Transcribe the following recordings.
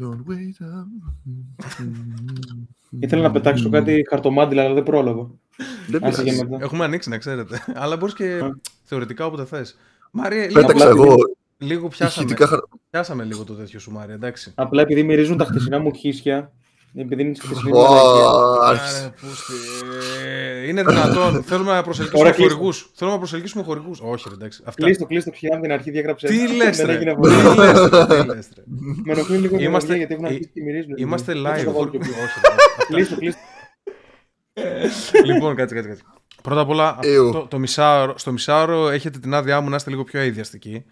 Don't wait up. Ήθελα να πετάξω κάτι χαρτομάτιλα, αλλά δεν πρόλαβα. Δεν Άσε για πειράζει. μετά. Έχουμε ανοίξει, να ξέρετε. Αλλά μπορείς και Α. θεωρητικά όποτε θες. Μάρια, λίγο, Πέταξα απλά εγώ λίγο πιάσαμε, ηχητικά χαρ... πιάσαμε λίγο το τέτοιο σου, Μάρια, εντάξει. Απλά επειδή μυρίζουν τα χτεσινά μου χίσια, επειδή είναι στη χτεσινή Ω, μαλακία. άρχισε. Άρε, πούστη. Ε, Είναι δυνατόν. Θέλουμε να προσελκύσουμε Ωραία, κλείστο. χορηγούς. Θέλουμε να προσελκύσουμε χορηγούς. Όχι, ρε, εντάξει. Αυτά. Κλείστο, κλείστο, πια από την αρχή διάγραψε. Τι λες, Δεν ρε; έγινε Τι πολύ. λες, ρε, τι λες, ρε; Με ενοχλεί λίγο η Είμαστε- Είμαστε... γιατί έχουν ε, αρχίσει και μυρίζουν. Είμαστε Δεν θα live. το βάλω Όχι, πιο πίσω. ρε, αυτά. Κλείστο, κλείστο. Λοιπόν, κάτσε, κάτσε, κάτσε. Πρώτα απ' όλα, Εw. το, το μισάωρο, στο μισάωρο έχετε την άδειά μου να είστε λίγο πιο αειδιαστικοί.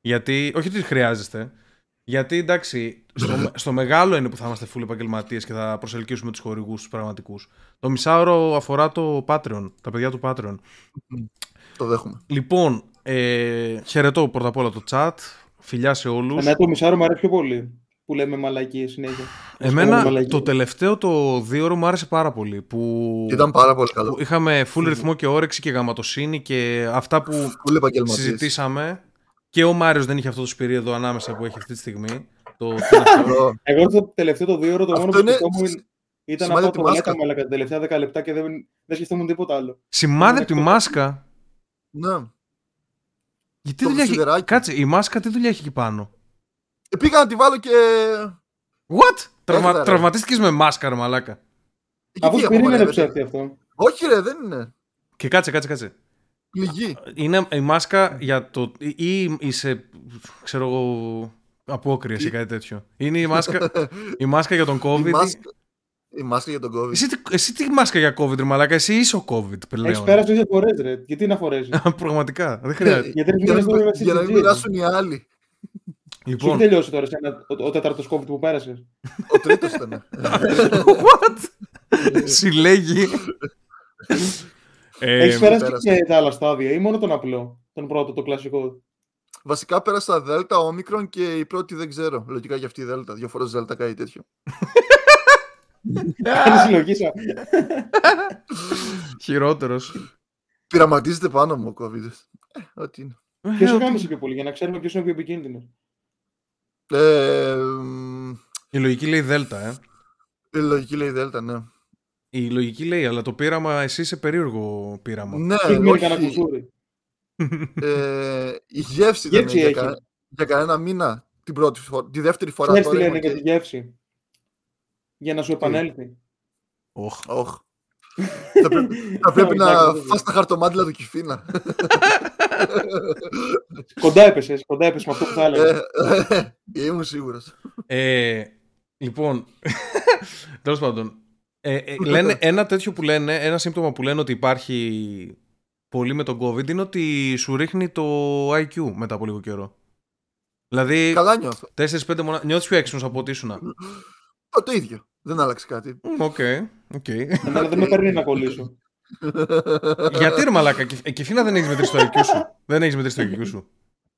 Γιατί, όχι ότι χρειάζεστε. Γιατί εντάξει, στο, στο μεγάλο είναι που θα είμαστε full επαγγελματίες και θα προσελκύσουμε τους χορηγούς τους πραγματικούς. Το μισάωρο αφορά το Patreon, τα παιδιά του Patreon. Το δέχομαι. Λοιπόν, ε, χαιρετώ πρώτα απ' όλα το chat. Φιλιά σε όλους. Εμένα το μισάρο μου αρέσει πιο πολύ. Που λέμε μαλακίες συνέχεια. Εμένα μαλακίες. το τελευταίο το δύο ώρο μου άρεσε πάρα πολύ. Που, Ήταν πάρα πολύ που καλό. είχαμε full ρυθμό και όρεξη και γραμματοσύνη και αυτά που Πολύ επαγγελματίες. συζητήσαμε. Και ο Μάριος δεν είχε αυτό το σπυρίδο ανάμεσα που έχει αυτή τη στιγμή. Το τελευταίο. Καλό. Εγώ το τελευταίο το δύο ώρο το Αυτό μόνο που είναι σκεφτόμουν ήταν να σημάδι πάω από το τη μάσκα. μαλάκα μαλάκα τα τελευταία 10 λεπτά και δεν, δεν σκεφτόμουν τίποτα άλλο. Σημάδι από τη μάσκα. Ναι. Γιατί Το δουλειά έχει. σιδεράκι. Κάτσε, η μάσκα τι δουλειά έχει εκεί πάνω; Ε, Πήγα να τη βάλω και... What? Τραυμα... ρε. Τραυματίστηκες με μάσκα, ρε μαλάκα. Εκεί Αφού τι σπίτι είναι απομακρύνεται. ψεύτη αυτό. Όχι ρε, δεν είναι. Και κάτσε, κάτσε, κάτσε. Πληγή. Είναι η μάσκα για το. ή είσαι. ξέρω εγώ. απόκριες ή κάτι τέτοιο. Είναι η μάσκα, η μάσκα για τον COVID. Η μάσκα, η μάσκα για τον COVID. Εσύ, τι- εσύ τι μάσκα για COVID, ρε μαλάκα; Εσύ είσαι ο COVID Έχεις πλέον. πέρασει δύο φορές, ρε. Γιατί να φορέσεις; Πραγματικά. Δεν χρειάζεται. Γιατί δεν για, να, πήγαινε στο για να μην CGG. μοιράσουν οι άλλοι. Σου έχει λοιπόν. τελειώσει τώρα σε ένα, ο, ο τέταρτο COVID που πέρασες. Ο τρίτος ήταν. What? Συλλέγει. Ε, Έχει πέρασει πέρασε. και τα άλλα στάδια ή μόνο τον απλό, τον πρώτο, το κλασικό; Βασικά πέρασα Δέλτα, Όμικρον και η πρώτη δεν ξέρω. Λογικά για αυτή η Δέλτα. Δύο φορές Δέλτα κάτι τέτοιο. Κάνεις συλλογή σα. Χειρότερος. Πειραματίζεται πάνω μου ο COVID. Ε, ό,τι είναι. Ποιο σου κάνει πιο πολύ για να ξέρουμε ποιος είναι πιο επικίνδυνος. Ε, μ, Η λογική λέει Δέλτα, ε. η λογική λέει Δέλτα, ναι. Η λογική λέει, αλλά το πείραμα, εσύ είσαι περίεργο πείραμα. Ναι, Έχει μείνει κανένα όχι. κουσούρι. Ε, η γεύση ήταν Γεύση για, έχει. κα- για κανένα μήνα την πρώτη φορά. Τη δεύτερη φορά Ξέρει τι τώρα λένε είμαι για τη γεύση. Για να σου επανέλθει. Οχ. Όχ. θα πρέπει, θα πρέπει να Εντάξει, φας τα χαρτομάτιλα του Κιφίνα. Κοντά έπεσες, κοντά έπεσες με αυτό που θα έλεγα. Ε, ε, Ήμουν σίγουρος. Ε, λοιπόν, τέλος πάντων, ε, ε, λένε, ένα τέτοιο που λένε, ένα σύμπτωμα που λένε ότι υπάρχει πολύ με τον COVID είναι ότι σου ρίχνει το IQ μετά από λίγο καιρό. Δηλαδή, Καλά νιώθω. 4-5 μονάδες, νιώθεις πιο έξυπνος από ό,τι ήσουν. Α, Το ίδιο. Δεν άλλαξε κάτι. Μμ, OK, OK. Εμένα δεν με παίρνει να κολλήσω. Γιατί ρε μαλάκα, Κη- ε, κηφήνα δεν έχεις μετρήσει το IQ σου. Δεν έχεις μετρήσει το IQ σου.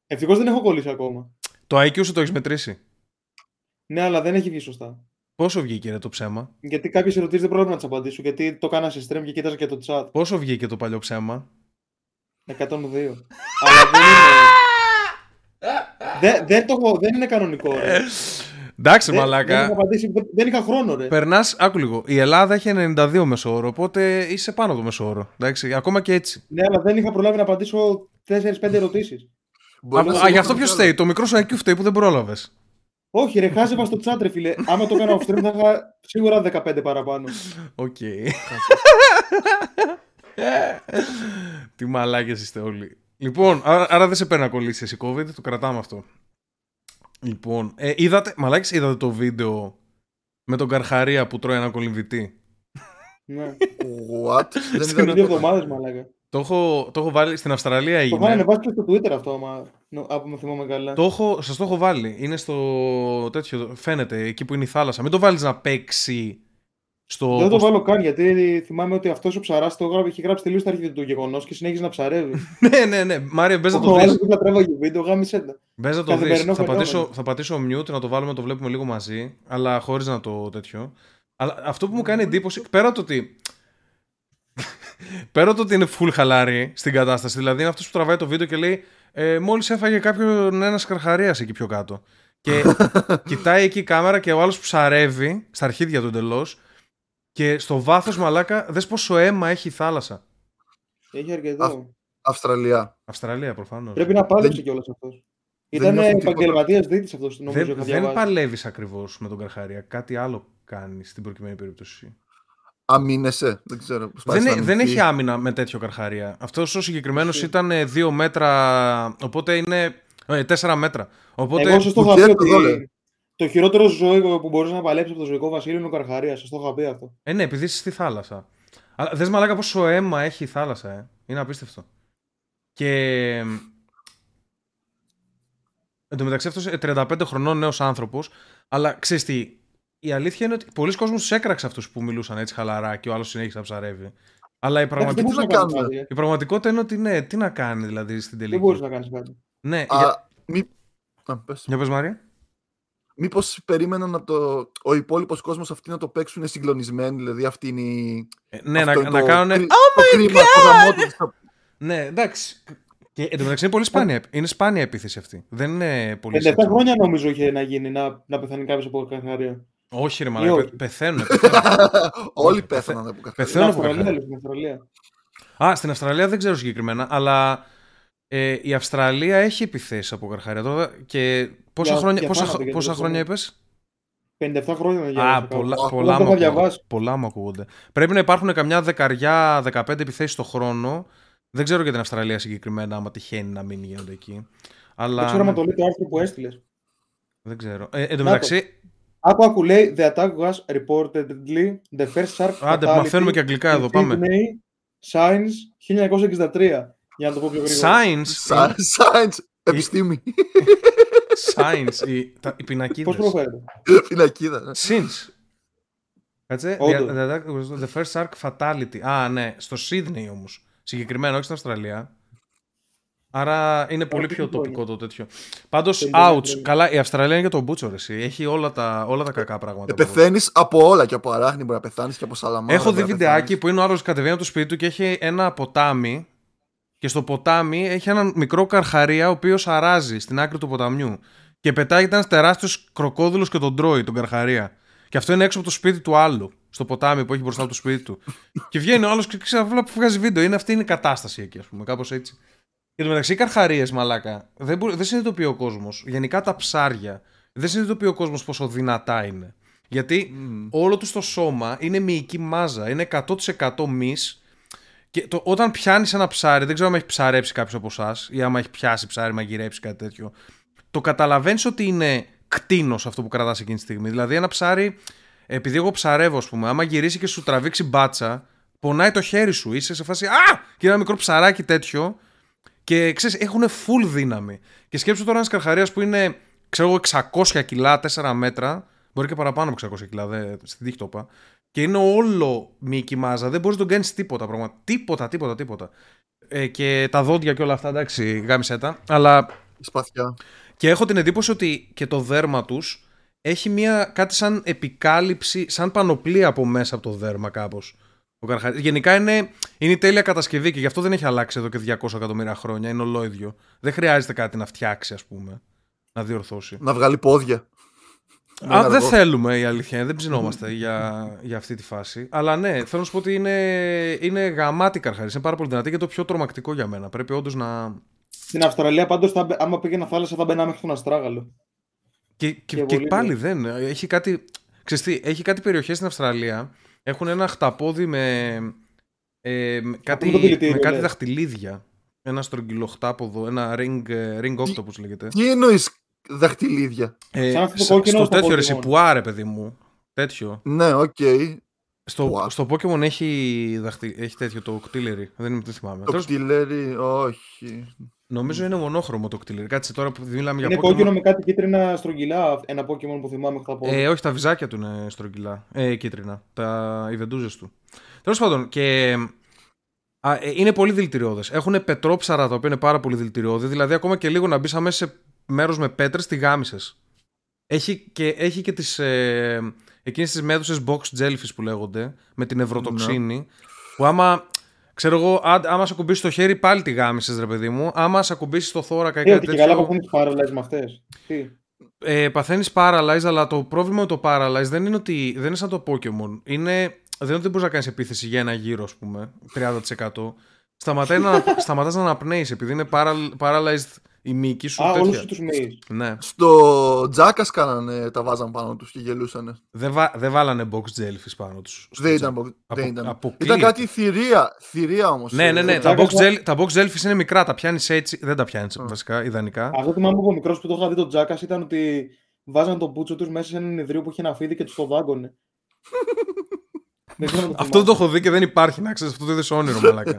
Ευτυχώς δεν έχω κολλήσει ακόμα. Το IQ σου το έχεις μετρήσει. Ναι, αλλά δεν έχει βγει σωστά. Πόσο βγήκε ρε το ψέμα; Γιατί κάποιες ερωτήσεις δεν πρόλαβα να τις απαντήσω. Γιατί το κάνα σε stream και κοίταζα και το chat. Πόσο βγήκε το παλιό ψέμα; 102. αλλά δεν είναι. δεν, δεν, το έχω, δεν είναι κανονικό. Ρε. Εντάξει, δεν, μαλάκα. δεν, είχα απαντήσει, δεν, δεν είχα χρόνο, ρε. Περνάς, άκου λίγο. Η Ελλάδα έχει 92 μεσόωρο, οπότε είσαι πάνω από το μεσόωρο. Εντάξει, ακόμα και έτσι. Ναι, αλλά δεν είχα προλάβει να απαντήσω 4-5 ερωτήσεις. Μπορεί να Α, σε α, γι' αυτό έχω ποιος κι άλλο. φταίει. Το μικρό σου IQ φταίει που δεν πρόλαβες. Όχι, ρε, χάζευα στο chat, ρε φίλε. Άμα το έκανα off stream θα είχα σίγουρα 15 παραπάνω. Οκ. Τι μαλάκες είστε όλοι. Λοιπόν, άρα, άρα δεν σε παίρνει να κολλήσεις εσύ COVID, το κρατάμε αυτό. Λοιπόν, ε, είδατε, μαλάκες, είδατε το βίντεο με τον καρχαρία που τρώει ένα κολυμβητή; ναι. What? Δεν Στην είδα δύο τίποτα. εβδομάδες, μαλάκα. Το έχω, το έχω βάλει στην Αυστραλία Το έγινε. είχαν ανεβάσει και στο Twitter αυτό, άμα νο- από με θυμάμαι καλά. Το έχω, σας το έχω βάλει. Είναι στο τέτοιο, φαίνεται, εκεί που είναι η θάλασσα. Μην το βάλεις να παίξει στο... Δεν το πώς- βάλω καν γιατί θυμάμαι ότι αυτός ο ψαράς το γράφει, έχει γράψει τελείω τα αρχή του γεγονός και συνέχιζε να ψαρεύει. ναι, ναι, ναι. Μάρια, μπες να το Ο δεις. άλλο δίπλα τρέβαγε βίντεο, γάμισε τα. Μπες να το καθημερινό δεις. Θα φαινόμενο. πατήσω, θα πατήσω mute να το βάλουμε, να το βλέπουμε λίγο μαζί, αλλά χωρίς να το τέτοιο. Αλλά αυτό που μου κάνει εντύπωση, πέρα το ότι... πέρα το ότι είναι full χαλάρη στην κατάσταση, δηλαδή είναι αυτός που τραβάει το βίντεο και λέει ε, μόλις έφαγε κάποιον ένας καρχαρίας εκεί πιο κάτω. Και κοιτάει εκεί η κάμερα και ο άλλος ψαρεύει στα αρχίδια του εντελώς. Και στο βάθος μαλάκα, δες πόσο αίμα έχει η θάλασσα. Έχει αρκετό. Αυστραλία. Αυστραλία προφανώς. Πρέπει να πάλεψε κιόλας αυτός. Ήταν έχουν τίποτα. επαγγελματίας δίτης αυτός, νομίζω. Δεν, έχω δεν διαβάσει. παλεύεις ακριβώς με τον Καρχαρία. Κάτι άλλο κάνεις στην προκειμένη περίπτωση. Αμήνεσαι. Δεν ξέρω. πώς πάει Δεν, στην ε- δεν αμυντική. έχει άμυνα με τέτοιο Καρχαρία. Αυτός ο συγκεκριμένος Όχι. ήταν 2 μέτρα. Οπότε είναι. 4 μέτρα. Οπότε. Εγώ σας το είχα Κουτιέ πει το δόλε. ότι το χειρότερο ζώο που μπορείς να παλέψεις από το ζωικό βασίλειο είναι ο Καρχαρία. Σας το είχα πει αυτό. Ε, ναι, επειδή είσαι στη θάλασσα. Αλλά δες μαλάκα πόσο αίμα έχει η θάλασσα, ε. Είναι απίστευτο. Και... Εν τω μεταξύ αυτός ε, 35 χρονών νέος άνθρωπος, αλλά ξέρεις τι, η αλήθεια είναι ότι πολλοί κόσμος τους έκραξε αυτούς που μιλούσαν έτσι χαλαρά και ο άλλος συνέχισε να ψαρεύει. Αλλά η, Δεν πραγματικ... τι μπορείς να να κάνεις κάνουμε. κάτι. ε. η πραγματικότητα είναι ότι ναι, τι να κάνει δηλαδή στην Δεν τελική. μπορείς να κάνεις κάτι. Ναι, Α, για... μη... Α, πες. για πες Μάρια. Μήπως περίμεναν να το... ο υπόλοιπος κόσμος αυτοί να το παίξουν συγκλονισμένοι, δηλαδή αυτή είναι η... Ε, ναι, αυτό να, είναι να το κάνουν... κρί- το κρίμα, το γαμότο στο- Ναι, εντάξει. Και εν τω μεταξύ είναι πολύ σπάνια, είναι σπάνια επίθεση αυτή. Δεν είναι πολύ 57 σύντομη. χρόνια νομίζω είχε να γίνει να, να πεθάνει κάποιος από Καρχαρία. Όχι ρε Ή μαλάκα, όχι. πε- πεθαίνουν. πεθαίνουν. Όλοι πεθα- πέθαναν από Στην Πεθαίνουν από Αυστραλία, Καρχαρία. λέω, στην Αυστραλία. Α, στην Αυστραλία δεν ξέρω συγκεκριμένα, αλλά ε, η Αυστραλία έχει επιθέσεις από καρχαρία τώρα και πόσα Για- χρόνια, για πόσα, θάνατο, για πόσα την χρόνια Αυστραλία. είπες; 57 χρόνια να Α, διάβασα πολλά, κάπου. πολλά, Αυτό μου το είχα ακούγονται. διαβάσει. πολλά μου ακούγονται. Πρέπει να υπάρχουν καμιά δεκαριά, 15 επιθέσεις το χρόνο. Δεν ξέρω για την Αυστραλία συγκεκριμένα, άμα τυχαίνει να μην γίνονται εκεί. Αλλά, Δεν ξέρω αν ναι, το λέει το άρθρο που έστειλες. δεν ξέρω. Ε, εν τω το. μεταξύ, Άκου, άκου, λέει The attack was reportedly the first shark άντε, fatality μαθαίνουμε και αγγλικά εδώ, in πάμε. Sydney, Science 1963. Για να το πω πιο γρήγορα. Science, Σα- Science, επιστήμη, science, οι, τα, οι Πώς πινακίδες. προφέρεται. φυλακίδα. ναι. Since. Κάτσε. Όντως. The, the, the, the first shark fatality. Α, ναι. Στο Sydney όμως. Συγκεκριμένα, όχι στην Αυστραλία. Άρα είναι πολύ τι πιο χρόνια. τοπικό το τέτοιο. Πάντως, Πενήντα ouch. χρόνια. Καλά, η Αυστραλία είναι για τον Μπούτσο, ρε, εσύ. Έχει όλα τα, όλα τα κακά πράγματα. Ε, πεθαίνεις από όλα και από αράχνη μπορεί να πεθάνεις και από σαλαμάρα. Έχω δει μπορεί να βιντεάκι πεθάνεις. που είναι ο άλλος κατεβαίνει από το σπίτι του και έχει ένα ποτάμι. Και στο ποτάμι έχει έναν μικρό καρχαρία ο οποίος αράζει στην άκρη του ποταμιού. Και πετάγεται ένα τεράστιος κροκόδουλος και τον τρώει, τον καρχαρία. Και αυτό είναι έξω από το σπίτι του άλλου. Στο ποτάμι που έχει μπροστά από το σπίτι του. και βγαίνει ο άλλος και ξαφνικά που βγάζει βίντεο. Είναι αυτή είναι η κατάσταση εκεί, ας πούμε. Κάπως έτσι. Και το μεταξύ, οι καρχαρίες, μαλάκα, δεν, μπορεί, δεν συνειδητοποιεί ο κόσμος. Γενικά τα ψάρια. Δεν συνειδητοποιεί ο κόσμος πόσο δυνατά είναι. Γιατί Μμμ. όλο τους το σώμα είναι μυϊκή μάζα. Είναι 100% μυς. Και το, όταν πιάνεις ένα ψάρι, δεν ξέρω αν έχει ψαρέψει κάποιος από εσάς ή άμα έχει πιάσει ψάρι, μαγειρέψει κάτι τέτοιο. Το καταλαβαίνεις ότι είναι κτίνος αυτό που κρατάς εκείνη τη στιγμή. Δηλαδή, ένα ψάρι, επειδή εγώ ψαρεύω, ας πούμε, άμα γυρίσει και σου τραβήξει μπάτσα, πονάει το χέρι σου. Είσαι σε φάση Α! Και ένα μικρό ψαράκι τέτοιο. Και ξέρεις, έχουν full δύναμη. Και σκέψου τώρα ένας καρχαρίας που είναι, ξέρω εγώ, 600 κιλά, 4 μέτρα. Μπορεί και παραπάνω από 600 κιλά, δε, στην τύχη το είπα. Και είναι όλο μήκη μάζα. Δεν μπορείς να τον κάνεις τίποτα πράγμα. Τίποτα, τίποτα, τίποτα. Ε, και τα δόντια και όλα αυτά, εντάξει, γάμισε τα. Αλλά Σπαθιά. και έχω την εντύπωση ότι και το δέρμα τους έχει μια, κάτι σαν επικάλυψη, σαν πανοπλία από μέσα από το δέρμα κάπω. Γενικά είναι, είναι η τέλεια κατασκευή και γι' αυτό δεν έχει αλλάξει εδώ και 200 εκατομμύρια χρόνια. Είναι ολόιδιο. Δεν χρειάζεται κάτι να φτιάξει, ας πούμε. Να διορθώσει. Να βγάλει πόδια. Ναι, Α, δεν αργό. θέλουμε η αλήθεια, είναι, δεν ψινόμαστε για, για αυτή τη φάση. Αλλά ναι, θέλω να σου πω ότι είναι, είναι γαμάτι καρχαρία. Είναι πάρα πολύ δυνατή και το πιο τρομακτικό για μένα. Πρέπει όντως να. Στην Αυστραλία πάντως, θα, μπαι- άμα πήγαινα θάλασσα, θα μπαίναμε μέχρι τον Αστράγαλο. Και, και, Και και πολύ πάλι δεν. Έχει κάτι, ξέρεις τι, έχει κάτι περιοχές στην Αυστραλία. Έχουν ένα χταπόδι με, ε, με κάτι, το δηλητήριο, με κάτι λες. δαχτυλίδια. Ένα στρογγυλοχτάποδο, ένα ring, ε, ring Τι- octopus λέγεται. Τι εννοείς δαχτυλίδια; Ε, Σαν αυτό το σ- κόκκινο στο στο τέτοιο ρε Pokemon. σιπουάρε, παιδί μου. Τέτοιο. Ναι, οκ. Στο, Wow. στο Pokemon έχει, δαχτι, έχει τέτοιο το κτήλερι. Δεν είμαι, δεν θυμάμαι. Το Τέλος- κτιλέρι, όχι. Νομίζω είναι μονόχρωμο το κτήλερι. Κάτσε τώρα που μιλάμε για Είναι Pokemon. κόκκινο με κάτι κίτρινα στρογγυλά. Ένα Pokemon που θυμάμαι χθαπό. Ε, όχι, τα βυζάκια του είναι στρογγυλά. Ε, κίτρινα. Τα οι βεντούζες του. Τέλος πάντων, και. Α, ε, είναι πολύ δηλητηριώδες. Έχουν πετρόψαρα τα οποία είναι πάρα πολύ δηλητηριώδη. Δηλαδή, ακόμα και λίγο να μπει αμέσω σε μέρος με πέτρες, τη γάμισες. Έχει και, έχει και τις, ε, εκείνες τις μέδουσες box jellyfish που λέγονται, με την ευρωτοξίνη, που άμα, ξέρω εγώ, αν- άμα σε ακουμπήσεις το χέρι πάλι τη γάμισες ρε παιδί μου, άμα σε ακουμπήσεις το θώρακα ή Τι, κάτι ότι και καλά που τέτοιο, έχουν τις παραλές με αυτές. Τι. ε, παθαίνεις paralyze, αλλά το πρόβλημα με το paralyze δεν είναι ότι δεν είναι σαν το Pokémon. Είναι, δεν είναι ότι δεν μπορείς να κάνεις επίθεση για ένα γύρο, ας πούμε, 30%. Σταματάει να, σταματάς να αναπνέεις επειδή είναι paral- paralyzed η μύκη σου. Α, τέτοια. όλους τους μύες. Ναι. Στο Τζάκας κάνανε, τα βάζαν πάνω τους και γελούσανε. Δεν, βα- δεν βάλανε box jellyfish πάνω τους. Δεν ήταν. δεν Απο- ήταν. αποκλείεται. ήταν κάτι θηρία, θηρία όμως. Ναι, ναι, ναι. Το τα, box Τζάκας- gel, τα box jellyfish είναι μικρά. Τα πιάνεις έτσι. Δεν τα πιάνεις βασικά, ιδανικά. Αυτό θυμάμαι από μικρός που το είχα δει τον Τζάκας ήταν ότι βάζαν τον πούτσο τους μέσα σε έναν ιδρύο που είχε ένα φίδι και τους το δάγκωνε. Αυτό δεν το θυμάσαι. έχω δει και δεν υπάρχει, να ξέρεις. Αυτό το είδες όνειρο, μαλάκα.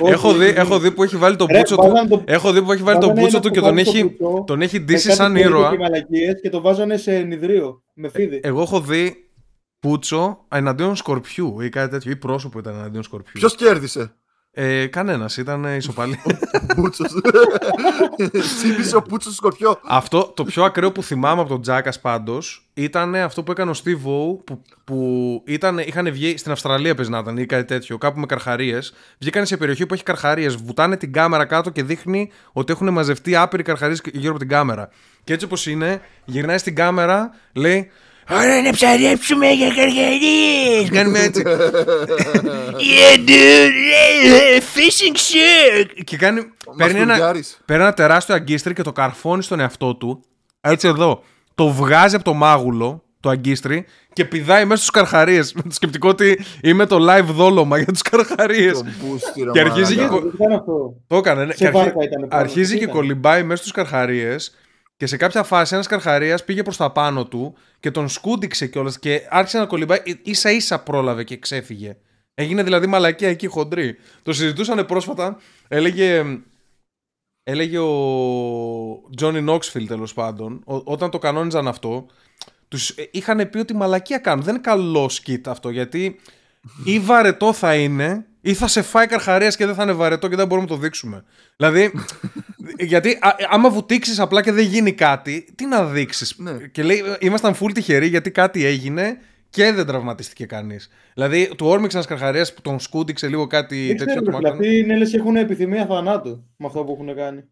Όχι, έχω, δει, όχι. έχω δει που έχει βάλει τον Ρε, πούτσο του. βάζαν το- Έχω δει που έχει βάλει τον βάζανε πούτσο ένα του και τον κουβάρι στο έχει, πούτσο, τον έχει με ντύσει κάτι σαν περίπου ήρωα. και μαλακίες και το βάζανε σε ενιδρίο με φίδι. Εγώ έχω δει πούτσο εναντίον σκορπιού ή κάτι τέτοιο. Ή πρόσωπο ήταν εναντίον σκορπιού. Ποιος κέρδισε; Ε, Κανένας, ήταν ισοπαλή. Πούτσο. Τσίπησε ο Πούτσο στο σκορπιό. αυτό το πιο ακραίο που θυμάμαι από τον Τζάκας πάντως ήταν αυτό που έκανε ο Steve O που, που ήταν, είχαν βγει στην Αυστραλία πες να ήταν ή κάτι τέτοιο, κάπου με καρχαρίες. Βγήκαν σε περιοχή που έχει καρχαρίες. Βουτάνε την κάμερα κάτω και δείχνει ότι έχουν μαζευτεί άπειροι καρχαρίες γύρω από την κάμερα. Και έτσι όπως είναι, γυρνάει στην κάμερα, λέει. Ωραία να ψαρέψουμε για καρχαρίες Κάνουμε έτσι Yeah dude Fishing shark Και κάνει Παίρνει ένα, Μαστουριάρης. Παίρνει ένα τεράστιο αγκίστρι και το καρφώνει στον εαυτό του. Έτσι εδώ. Το βγάζει από το μάγουλο, το αγκίστρι, και πηδάει μέσα στους καρχαρίες. Με το σκεπτικό ότι είμαι το live δόλωμα για τους καρχαρίες. Τον μπούστι, ρε Και αρχίζει μαλάκα. και- Δεν ήταν αυτό; Το έκανε, ναι. Σε Και αρχι- βάρκα ήταν πάνω, αρχίζει τι και ήταν; κολυμπάει μέσα στους καρχαρίες. Και σε κάποια φάση ένας καρχαρίας πήγε προς τα πάνω του και τον σκούντιξε κιόλας και άρχισε να κολυμπάει. σα ίσα πρόλαβε και ξέφυγε. Έγινε δηλαδή μαλακία εκεί χοντρή. Το συζητούσαν πρόσφατα. Έλεγε, έλεγε ο Τζόνι Νόξφιλ τέλος πάντων, ο- όταν το κανόνιζαν αυτό, τους είχαν πει ότι μαλακία κάνουν. Δεν είναι καλό σκιτ αυτό γιατί ή βαρετό θα είναι ή θα σε φάει καρχαρίας και δεν θα είναι βαρετό και δεν μπορούμε να το δείξουμε. Δηλαδή, γιατί α, άμα βουτήξεις απλά και δεν γίνει κάτι, τι να δείξεις; Ναι. Και λέει, ήμασταν full τυχεροί γιατί κάτι έγινε και δεν τραυματίστηκε κανείς. Δηλαδή, του όρμηξε ένας καρχαρίας που τον σκούντιξε λίγο κάτι Δεν τέτοιο. ξέρω, του ρε, μάκανε. αυτοί είναι λες και έχουν επιθυμία θανάτου με αυτό που έχουν κάνει.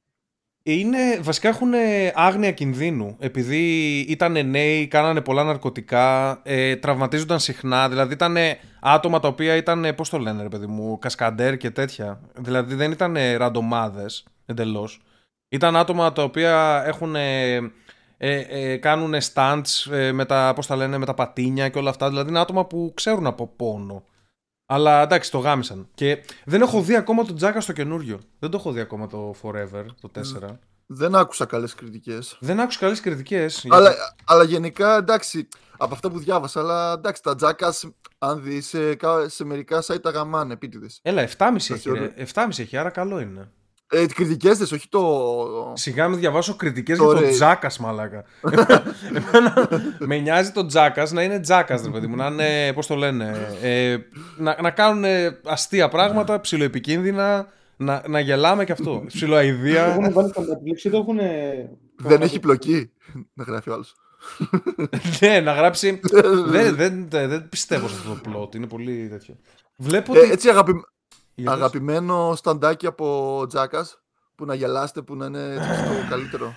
Είναι, βασικά έχουν άγνοια κινδύνου. Επειδή ήταν νέοι, κάνανε πολλά ναρκωτικά, ε, τραυματίζονταν συχνά. Δηλαδή ήταν άτομα τα οποία ήταν, πώς το λένε ρε παιδί μου, κασκαντέρ και τέτοια. Δηλαδή δεν ήταν ραντομάδες εντελώς. Ήταν άτομα τα οποία έχουν, ε, ε, κάνουν stunts ε, με, τα, πώς τα λένε, με τα πατίνια και όλα αυτά. Δηλαδή είναι άτομα που ξέρουν από πόνο. Αλλά εντάξει, το γάμισαν. Και δεν έχω δει ακόμα τον Τζάκα στο καινούριο. Δεν το έχω δει ακόμα το Forever, το 4. Δεν άκουσα καλές κριτικές. Δεν άκουσα καλές κριτικές. Αλλά, αλλά γενικά εντάξει, από αυτά που διάβασα, αλλά εντάξει, τα τζάκας, αν δεις σε, κα- σε μερικά site τα γαμάνε επίτηδες. Έλα, 7,5 έχει. θεωρώ. Ρε. 7,5 έχει, άρα καλό είναι. Ε, κριτικές δε, όχι το. Σιγά με διαβάσω κριτικές Το για τον ρε. Τζάκας, μαλάκα. Εμένα με νοιάζει τον Τζάκας να είναι Τζάκας, ρε παιδί μου. Να είναι, πώς το λένε, ε, να, να κάνουν αστεία πράγματα, ψιλοεπικίνδυνα, να, να γελάμε και αυτό. Το Ψιλοαιδία. έχουν βάλει στο Netflix ή το έχουν. Δεν έχει πλοκή. Να γράφει ο άλλος. ναι, να γράψει. δεν, δεν, δεν πιστεύω σε αυτό το plot. Είναι πολύ τέτοιο. Βλέπω ότι. Ε, έτσι αγαπη... Για πες. αγαπημένο σταντάκι από τζάκας που να γελάστε, που να είναι έτσι το καλύτερο.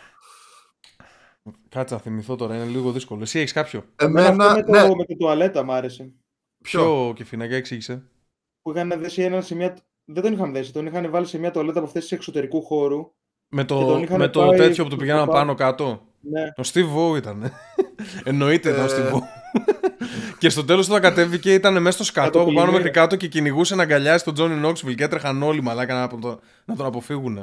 Κάτσε να θυμηθώ τώρα, είναι λίγο δύσκολο. Εσύ έχεις κάποιο; Εμένα Εμένα, αυτό με, ναι, το, με το τουαλέτα μ' άρεσε. ποιο; Ποιο και φινακά εξήγησε. Που είχαν δέσει ένα σε μια. Δεν τον είχαν δέσει, τον είχαν βάλει σε μια τουαλέτα από αυτές της εξωτερικού χώρου. Με Και το, τον είχαν με το πάει τέτοιο που το στο πηγαίναμε πάνω. πάνω κάτω. Ναι. Ο Steve O ήταν. Εννοείται ήταν ο Ε. Steve O. και στο τέλος όταν κατέβηκε ήταν μέσα στο σκατό από πάνω πλημμύρα. μέχρι κάτω και κυνηγούσε να αγκαλιάσει τον Τζόνι Νόξβιλ και έτρεχαν όλοι μαλάκα να, απο- το- να τον αποφύγουν.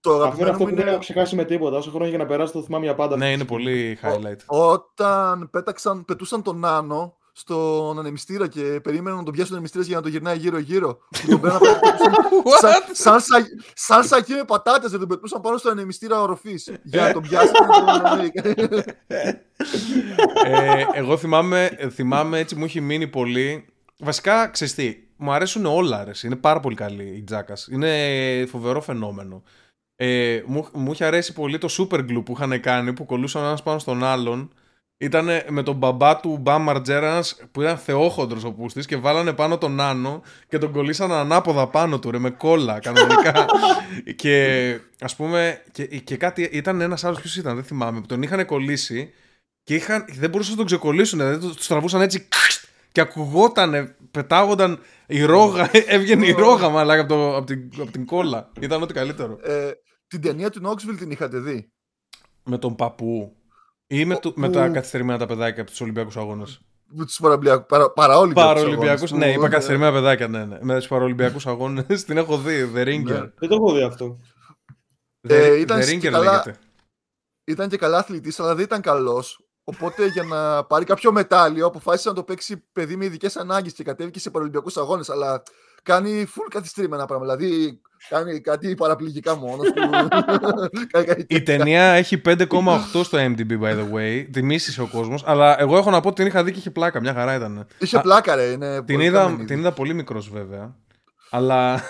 Το Αυτό είναι αγαπημένο αυτό μου που δεν είναι έχω ξεχάσει με τίποτα. Όσο χρόνο για να περάσει το θυμάμαι για πάντα. ναι, είναι πολύ highlight. όταν πέταξαν, πετούσαν τον Νάνο στον ανεμιστήρα και περίμεναν να τον πιάσουν ανεμιστήρας για να τον γυρνάει γύρω-γύρω. Που τον πέραν, πετούσαν σαν, σαν, σα- σαν σακί με πατάτες, δεν τον πετούσαν πάνω στον ανεμιστήρα οροφής. Για να τον πιάσουν. ε, εγώ θυμάμαι, θυμάμαι έτσι μου έχει μείνει πολύ. Βασικά, ξέρεις τι, μου αρέσουν όλα, ρε. Είναι πάρα πολύ καλή η Τζάκας. Είναι φοβερό φαινόμενο. Ε, μου, μου είχε αρέσει πολύ το super glue που είχαν κάνει που κολούσαν ένας πάνω στον άλλον Ήταν με τον μπαμπά του Μπαμ Μαρτζέρα που ήταν θεόχοντρος ο πούστης και βάλανε πάνω τον Νάνο και τον κολλήσαν ανάποδα πάνω του ρε με κόλλα κανονικά. και ας πούμε, και, και κάτι ήταν ένας άλλος, ποιος ήταν, δεν θυμάμαι, που τον είχαν κολλήσει και είχαν, δεν μπορούσαν να τον ξεκολλήσουν, δηλαδή τους τραβούσαν έτσι και ακουγόταν, πετάγονταν η ρόγα, έβγαινε η ρόγα μαλάκα από, το, από, την, από την κόλλα. Ήταν ό,τι καλύτερο. Ε, την ταινία του Knoxville την είχατε δει; Με τον παππού. Ή με, του, με τα καθυστερημένα τα παιδάκια από τους Ολυμπιακούς Αγώνες. Με τους παρα, παραολυμπιακούς. Παραολυμπιακούς, ναι, είπα καθυστερημένα παιδάκια, ναι, ναι. Με τους παραολυμπιακούς αγώνες την έχω δει. The Ringer. Ναι. Δεν το έχω δει αυτό. The, ε, ήταν The Ringer καλά, λέγεται. Ήταν και καλά αθλητής, αλλά δεν ήταν καλός. Οπότε για να πάρει κάποιο μετάλλιο, αποφάσισε να το παίξει παιδί με ειδικές ανάγκες και κατέβηκε σε παρολυμπιακού αγώνες. Αλλά κάνει full καθυστερημένα πράγματα. Δηλαδή κάνει κάτι παραπληγικά μόνος Η ταινία έχει 5,8 στο MDB, by the way. Τιμήσει ο κόσμος. Αλλά εγώ έχω να πω ότι την είχα δει και είχε πλάκα. Μια χαρά ήταν. Είχε πλάκα, ρε. Είναι την, είδα, την είδα πολύ μικρός, βέβαια. Αλλά.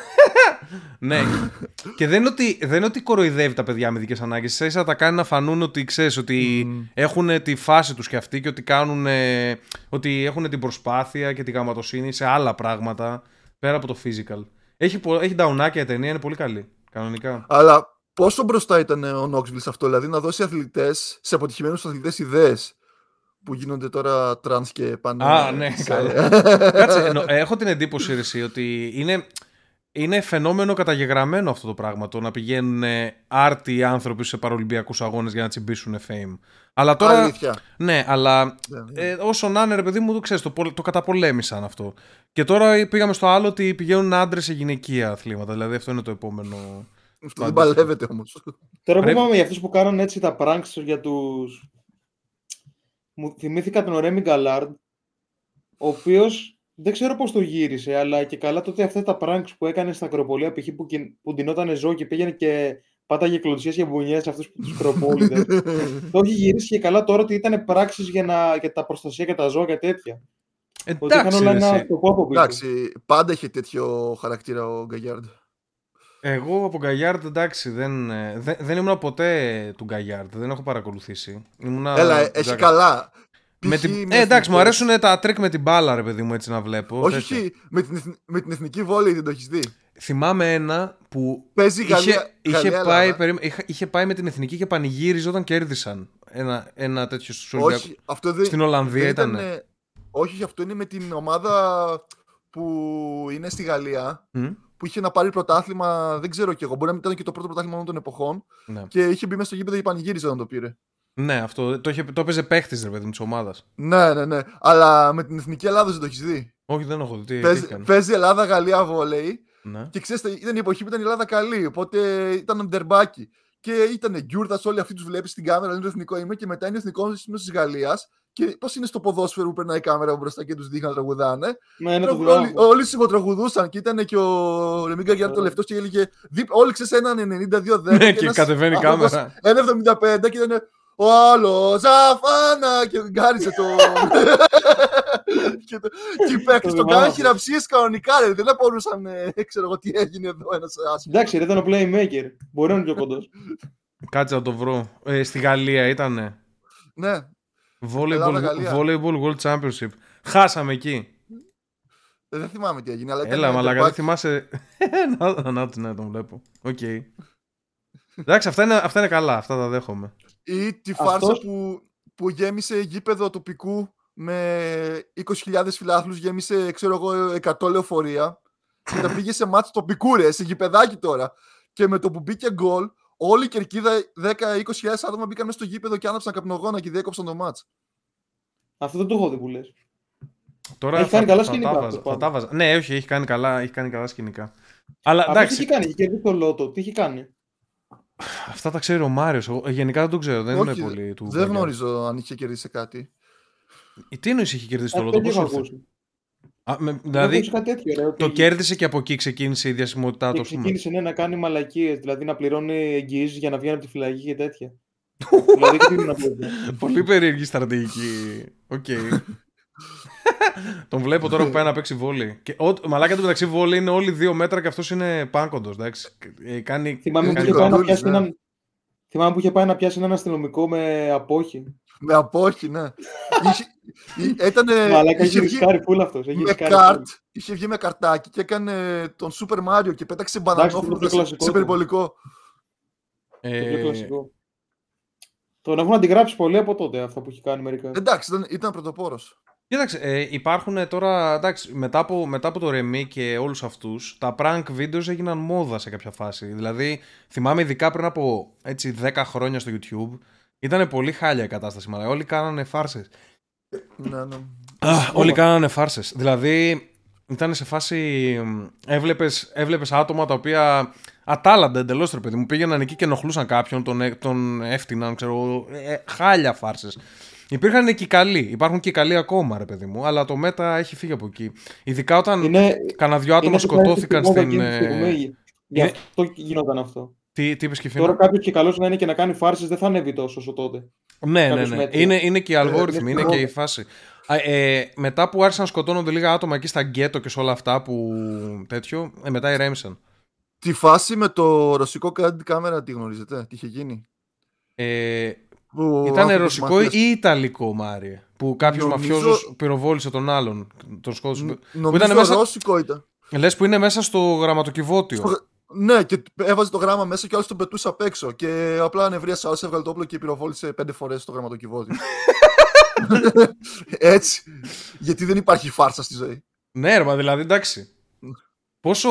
ναι. και δεν είναι, ότι, δεν είναι ότι κοροϊδεύει τα παιδιά με ειδικές ανάγκες. Ίσα ίσα τα κάνει να φανούν ότι ξέρεις ότι έχουν τη φάση τους και αυτοί και ότι, κάνουν, ότι έχουν την προσπάθεια και την γραμματοσύνη σε άλλα πράγματα πέρα από το physical. Έχει, έχει νταουνάκια η ταινία, είναι πολύ καλή. Κανονικά. Αλλά πόσο μπροστά ήταν ο Νόξβιλ σε αυτό, δηλαδή να δώσει αθλητές, σε αποτυχημένους αθλητές ιδέες που γίνονται τώρα trends και πάνε. Α, ναι, καλά. Κάτσε, έχω την εντύπωση εσύ, ότι είναι, είναι φαινόμενο καταγεγραμμένο αυτό το πράγμα. Το να πηγαίνουν άρτιοι άνθρωποι σε παρολυμπιακούς αγώνες για να τσιμπήσουν fame. Αλλά τώρα. Αλήθεια. Ναι, αλλά ναι, ναι. ε, όσο να είναι, ρε παιδί μου, το ξέρεις, το, το καταπολέμησαν αυτό. Και τώρα πήγαμε στο άλλο ότι πηγαίνουν άντρες σε γυναικεία αθλήματα. Δηλαδή αυτό είναι το επόμενο. Αυτό δεν παλεύεται όμως. Τώρα που είπαμε για αυτούς που κάνουν έτσι τα pranks για του. Μου θυμήθηκα τον Ρέμι Γκαλάρντ, ο οποίος δεν ξέρω πώς το γύρισε, αλλά και καλά τότε αυτά τα pranks που έκανε στα Ακροπολία π.χ. που, που ντυνόταν ζώο και πήγαινε και πάταγε κλωτσιές και μπουνιές σε αυτούς τους κροπόλιδε. το έχει γυρίσει και καλά τώρα ότι ήταν πράξεις για, να, για τα προστασία και τα ζώα και τέτοια. Εντάξει, όλα ένα εντάξει, πάντα έχει τέτοιο χαρακτήρα ο Γκαγιάρντ. Εγώ από Γκαγιάρντ εντάξει, δεν, ε, δεν, δεν ήμουν ποτέ του Γκαγιάρντ, δεν έχω παρακολουθήσει. Ήμουνα Έλα, έχει καλά. Με την... ε, εντάξει, μου αρέσουν τα τρίκ με την μπάλα, ρε παιδί μου, έτσι να βλέπω. Όχι, όχι. Με την, με την εθνική βόλεϊ δεν το έχει δει. Θυμάμαι ένα που Παίζει είχε, Γαλλία, είχε, πάει, είχε, είχε, πάει με την εθνική και πανηγύριζε όταν κέρδισαν ένα, ένα τέτοιο Όχι, αυτό δεν, Στην Ολλανδία ήταν. Όχι, αυτό είναι με την ομάδα που είναι στη Γαλλία. Mm. Που είχε να πάρει πρωτάθλημα, δεν ξέρω κι εγώ. Μπορεί να ήταν και το πρώτο πρωτάθλημα των εποχών. Ναι. Και είχε μπει μέσα στο γήπεδο και πανηγύριζε όταν το πήρε. Ναι, αυτό το, είχε, το έπαιζε παίχτης ρε παιδί μου της ομάδας. Ναι, ναι, ναι. Αλλά με την εθνική Ελλάδα δεν το έχεις δει. Όχι, δεν έχω δει. Παίζει, παίζει Ελλάδα-Γαλλία βόλεϊ. Ναι. Και ξέρετε, ήταν η εποχή που ήταν η Ελλάδα καλή. Οπότε ήταν ντερμπάκι. Και ήταν γκιούρδα, όλοι αυτοί τους βλέπεις στην κάμερα, είναι το εθνικό είμαι και μετά είναι εθνικός της Γαλλίας. Και πώς είναι στο ποδόσφαιρο που περνάει η κάμερα μπροστά και τους δείχνει να τραγουδάνε. Ναι, ναι, όλοι, όλοι συμμετραγουδούσαν και ήταν και ο Ρεμίγκα Γιάννη το λεφτός και έλεγε. Όλοι ξέρεις έναν 92-10. Ναι, και, κατεβαίνει η κάμερα. Ένα 75 και ήταν. Ο άλλος Ζαφάνα και γκάρισε το. και, το... και οι παίκτες τον κάνουν χειραψίες κανονικά, ρε. δεν μπορούσαν, ε, ξέρω εγώ τι έγινε εδώ ένας άσχημος. Εντάξει, ρε, ήταν ο playmaker. Μπορεί να είναι πιο κοντός. Κάτσε να το βρω. Ε, στη Γαλλία ήτανε. Ναι. Volleyball, volleyball World Championship. Χάσαμε εκεί. Ε, δεν θυμάμαι τι έγινε. Αλλά Έλα, μαλάκα, δεν θυμάσαι. να, να, ναι, τον βλέπω. OK. Okay. Εντάξει, αυτά είναι, αυτά είναι καλά, αυτά τα δέχομαι. Ή τη φάρσα που, που γέμισε γήπεδο τοπικού με 20.000 φιλάθλους, γέμισε, ξέρω εγώ, 100 λεωφορεία και τα πήγε σε μάτς τοπικού, ρε, σε γηπεδάκι τώρα. Και με το που μπήκε γκολ, όλη η κερκίδα 10-20.000 άτομα μπήκαν μέσα στο γήπεδο και άναψαν καπνογόνα και διέκοψαν το μάτς. Αυτό δεν το έχω δει που λες. Τώρα έχει κάνει καλά σκηνικά. Θα, τα βάζα. Ναι, όχι, έχει κάνει καλά, έχει κάνει καλά σκηνικά. Αλλά Αυτό εντάξει. τι έχει κάνει, έχει κερδίσει το λότο, τι έχει κάνει; Αυτά τα ξέρει ο Μάριος. Γενικά δεν το ξέρω. Δεν Όχι, είμαι πολύ του. Δεν γνωρίζω αν είχε κερδίσει κάτι. Ε, τι εννοείς είχε κερδίσει το λότο, πώ Α, με, δηλαδή, τέτοιο, ρε, το κέρδισε και από εκεί ξεκίνησε η διασημότητά του. Ξεκίνησε ναι, να κάνει μαλακίες, δηλαδή να πληρώνει εγγυήσεις για να βγαίνει από τη φυλακή και τέτοια. δηλαδή, Πολύ περίεργη στρατηγική. Οκ. Τον βλέπω τώρα που πάει να παίξει βόλεϊ. Και, ο, μαλάκα του μεταξύ βόλεϊ είναι όλοι δύο μέτρα και αυτός είναι πάνκοντος. Ε, κάνει. Θυμάμαι που είχε πάει να πιάσει έναν. Θυμάμαι που είχε πάει να πιάσει έναν αστυνομικό με απόχη. Με απόχη, ναι. είχε, ε, ήτανε, Μαλάκα, είχε έχει βγει ρισκάρει φούλ αυτός. έχει με ρισκάρει καρτ, full. είχε βγει με καρτάκι και έκανε τον Super Mario και πέταξε είναι το μπανανόφλουδα πιο σε, κλασικό σε του. περιπολικό. Το πιο Ε, κλασικό. Τον έχουν αντιγράψει πολύ από τότε αυτά που έχει κάνει μερικά. Εντάξει, ήταν, ήταν πρωτοπόρος. Κοίταξε, ε, υπάρχουν τώρα, εντάξει, μετά από, μετά από το Remy και όλους αυτούς, τα prank videos έγιναν μόδα σε κάποια φάση. Δηλαδή, θυμάμαι ειδικά πριν από έτσι 10 χρόνια στο YouTube, ήταν πολύ χάλια η κατάσταση, αλλά όλοι κάνανε φάρσες. ναι, ναι. Αχ, όλοι κάνανε φάρσες. Δηλαδή, ήταν σε φάση. μ, Έβλεπες, έβλεπες άτομα τα οποία ατάλλανται εντελώς, ρε παιδί μου. Πήγαιναν εκεί και ενοχλούσαν κάποιον, τον, έ- τον έφτυναν, ξέρω εγώ. ε, ε, χάλια φάρσες. Υπήρχαν και οι καλοί. Υπάρχουν και οι καλοί ακόμα, ρε παιδί μου. Αλλά το μέτα έχει φύγει από εκεί. Ειδικά όταν Είναι, κανένα δυο άτομα είναι σκοτώθηκαν στην. στην. ε, Γι' είναι- αυτό γινόταν αυτό. Τι, τι είπες, Κιφίνα; Τώρα κάποιος και καλός να είναι και να κάνει φάρσες δεν θα ανέβει τόσο όσο τότε. Ναι, ναι, κάποιος ναι. μέτριος. Είναι, είναι και οι αλγόριθμοι, είναι είναι και η χρόνο. φάση. Α, ε, μετά που άρχισαν να σκοτώνονται λίγα άτομα εκεί στα γκέτο και σε όλα αυτά που τέτοιο, ε, μετά ηρέμησαν. Τη φάση με το ρωσικό κάτι κάμερα τη γνωρίζετε, τι είχε γίνει; Ε, Που ήταν άνθρωπος ρωσικό μαφίας- ή ιταλικό, Μάριε. Που κάποιος Νομίζω- μαφιόζος πυροβόλησε τον άλλον. Τον σκότωσε. Ν- Που Νομίζω ήταν μέσα- ρώσικο ήταν. Λες που είναι μέσα στο γραμματοκιβώτιο. Στο- Ναι, και έβαζε το γράμμα μέσα και άλλος τον πετούσε απ' έξω. Και απλά ανεβρίασε άλλος, έβγαλε το όπλο και πυροβόλησε πέντε φορές το γραμματοκιβώτιο. Έτσι. Γιατί δεν υπάρχει φάρσα στη ζωή. Ναι, ρε, μα δηλαδή εντάξει. Πόσο.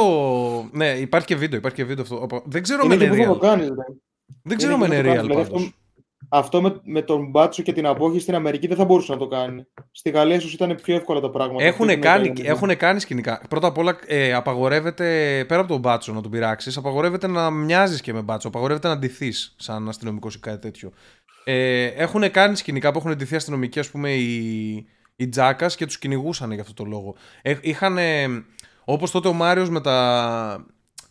Ναι, υπάρχει και βίντεο, υπάρχει και βίντεο αυτό. Οπα- Δεν ξέρω Είναι με και είναι που θα το real. κάνεις. δηλαδή. Δεν ξέρω Είναι με και είναι που θα real Αυτό, αυτό με, με τον Μπάτσο και την απόχη στην Αμερική δεν θα μπορούσε να το κάνει. Στη Γαλλία ίσως ήταν πιο εύκολα τα πράγματα. Έχουν Δεν κάνει, ήταν- έχουν κάνει σκηνικά. Πρώτα απ' όλα, ε, απαγορεύεται πέρα από τον μπάτσο να τον πειράξεις, απαγορεύεται να μοιάζεις και με μπάτσο. Απαγορεύεται να ντυθείς σαν αστυνομικός ή κάτι τέτοιο. Ε, έχουν κάνει σκηνικά που έχουν ντυθεί αστυνομικοί, ας πούμε, οι, οι Τζάκας και τους κυνηγούσαν για αυτό το λόγο. Ε, είχαν. Όπως τότε ο Μάριος με τα,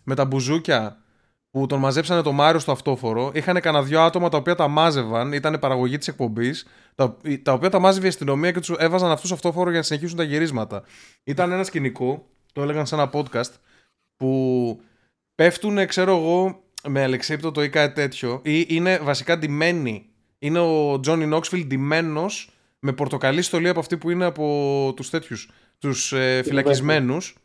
με τα μπουζούκια που τον μαζέψανε το Μάριο στο αυτόφορο, είχαν κανένα δυο άτομα τα οποία τα μάζευαν, ήταν παραγωγή της εκπομπής, τα, τα οποία τα μάζευε η αστυνομία και τους έβαζαν αυτούς αυτόφορο για να συνεχίσουν τα γυρίσματα. Ήταν ένα σκηνικό, το έλεγαν σε ένα podcast, που πέφτουν, ξέρω εγώ, με αλεξίπτωτο ή κάτι τέτοιο, ή είναι βασικά ντυμένοι. Είναι ο Τζόνι Νόξφιλ ντυμένος με πορτοκαλί στολή από αυτή που είναι από τους τέτοιους, τους ε, φυλακισμένους.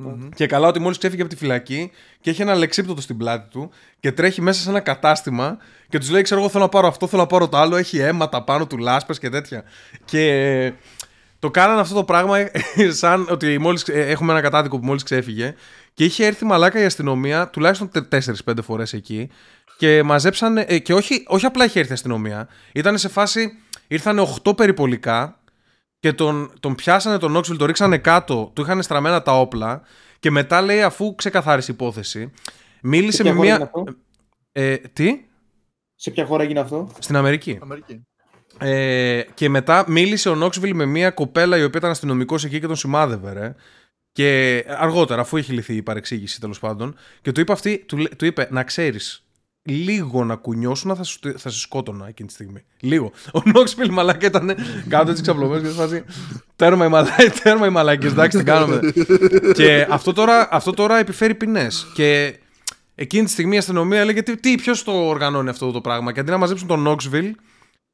Μμμ. Και καλά ότι μόλις ξέφυγε από τη φυλακή και έχει ένα λεξίπτωτο στην πλάτη του και τρέχει μέσα σε ένα κατάστημα και τους λέει: Ξέρω εγώ, θέλω να πάρω αυτό, θέλω να πάρω το άλλο. Έχει αίματα πάνω του, λάσπες και τέτοια. Και το κάνανε αυτό το πράγμα σαν ότι μόλις, ε, έχουμε ένα κατάδικο που μόλις ξέφυγε και είχε έρθει μαλάκα η αστυνομία τουλάχιστον 4-5 φορές εκεί και μαζέψανε. ε, και όχι, όχι απλά είχε έρθει η αστυνομία, ήταν σε φάση. Ήρθαν 8 περιπολικά και τον, τον πιάσανε τον Νόξβιλ, τον ρίξανε κάτω, του είχαν στραμμένα τα όπλα και μετά λέει αφού ξεκαθάρισε η υπόθεση, μίλησε Σε με ποια χώρα έγινε μία. αυτό; Ε, τι; Σε ποια χώρα έγινε αυτό; Στην Αμερική. Αμερική. Ε, και μετά μίλησε ο Νόξβιλ με μία κοπέλα η οποία ήταν αστυνομικός εκεί και τον σημάδευε, ρε. Και αργότερα, αφού είχε λυθεί η παρεξήγηση τέλος πάντων, και του είπε αυτή, του, λέ- του είπε να ξέρεις, λίγο να κουνιώσουν θα, σου, θα σε σκότωνα εκείνη τη στιγμή. Λίγο. Ο Νόξβιλ μαλάκα ήταν κάτω έτσι ξαπλωμένος και φάση. Τέρμα οι μαλάκες, τέρμα οι μαλάκες, εντάξει, τι κάνουμε. και αυτό τώρα, αυτό τώρα επιφέρει ποινές. Και εκείνη τη στιγμή η αστυνομία έλεγε τι, τι ποιος το οργανώνει αυτό το πράγμα. Και αντί να μαζέψουν τον Νόξβιλ,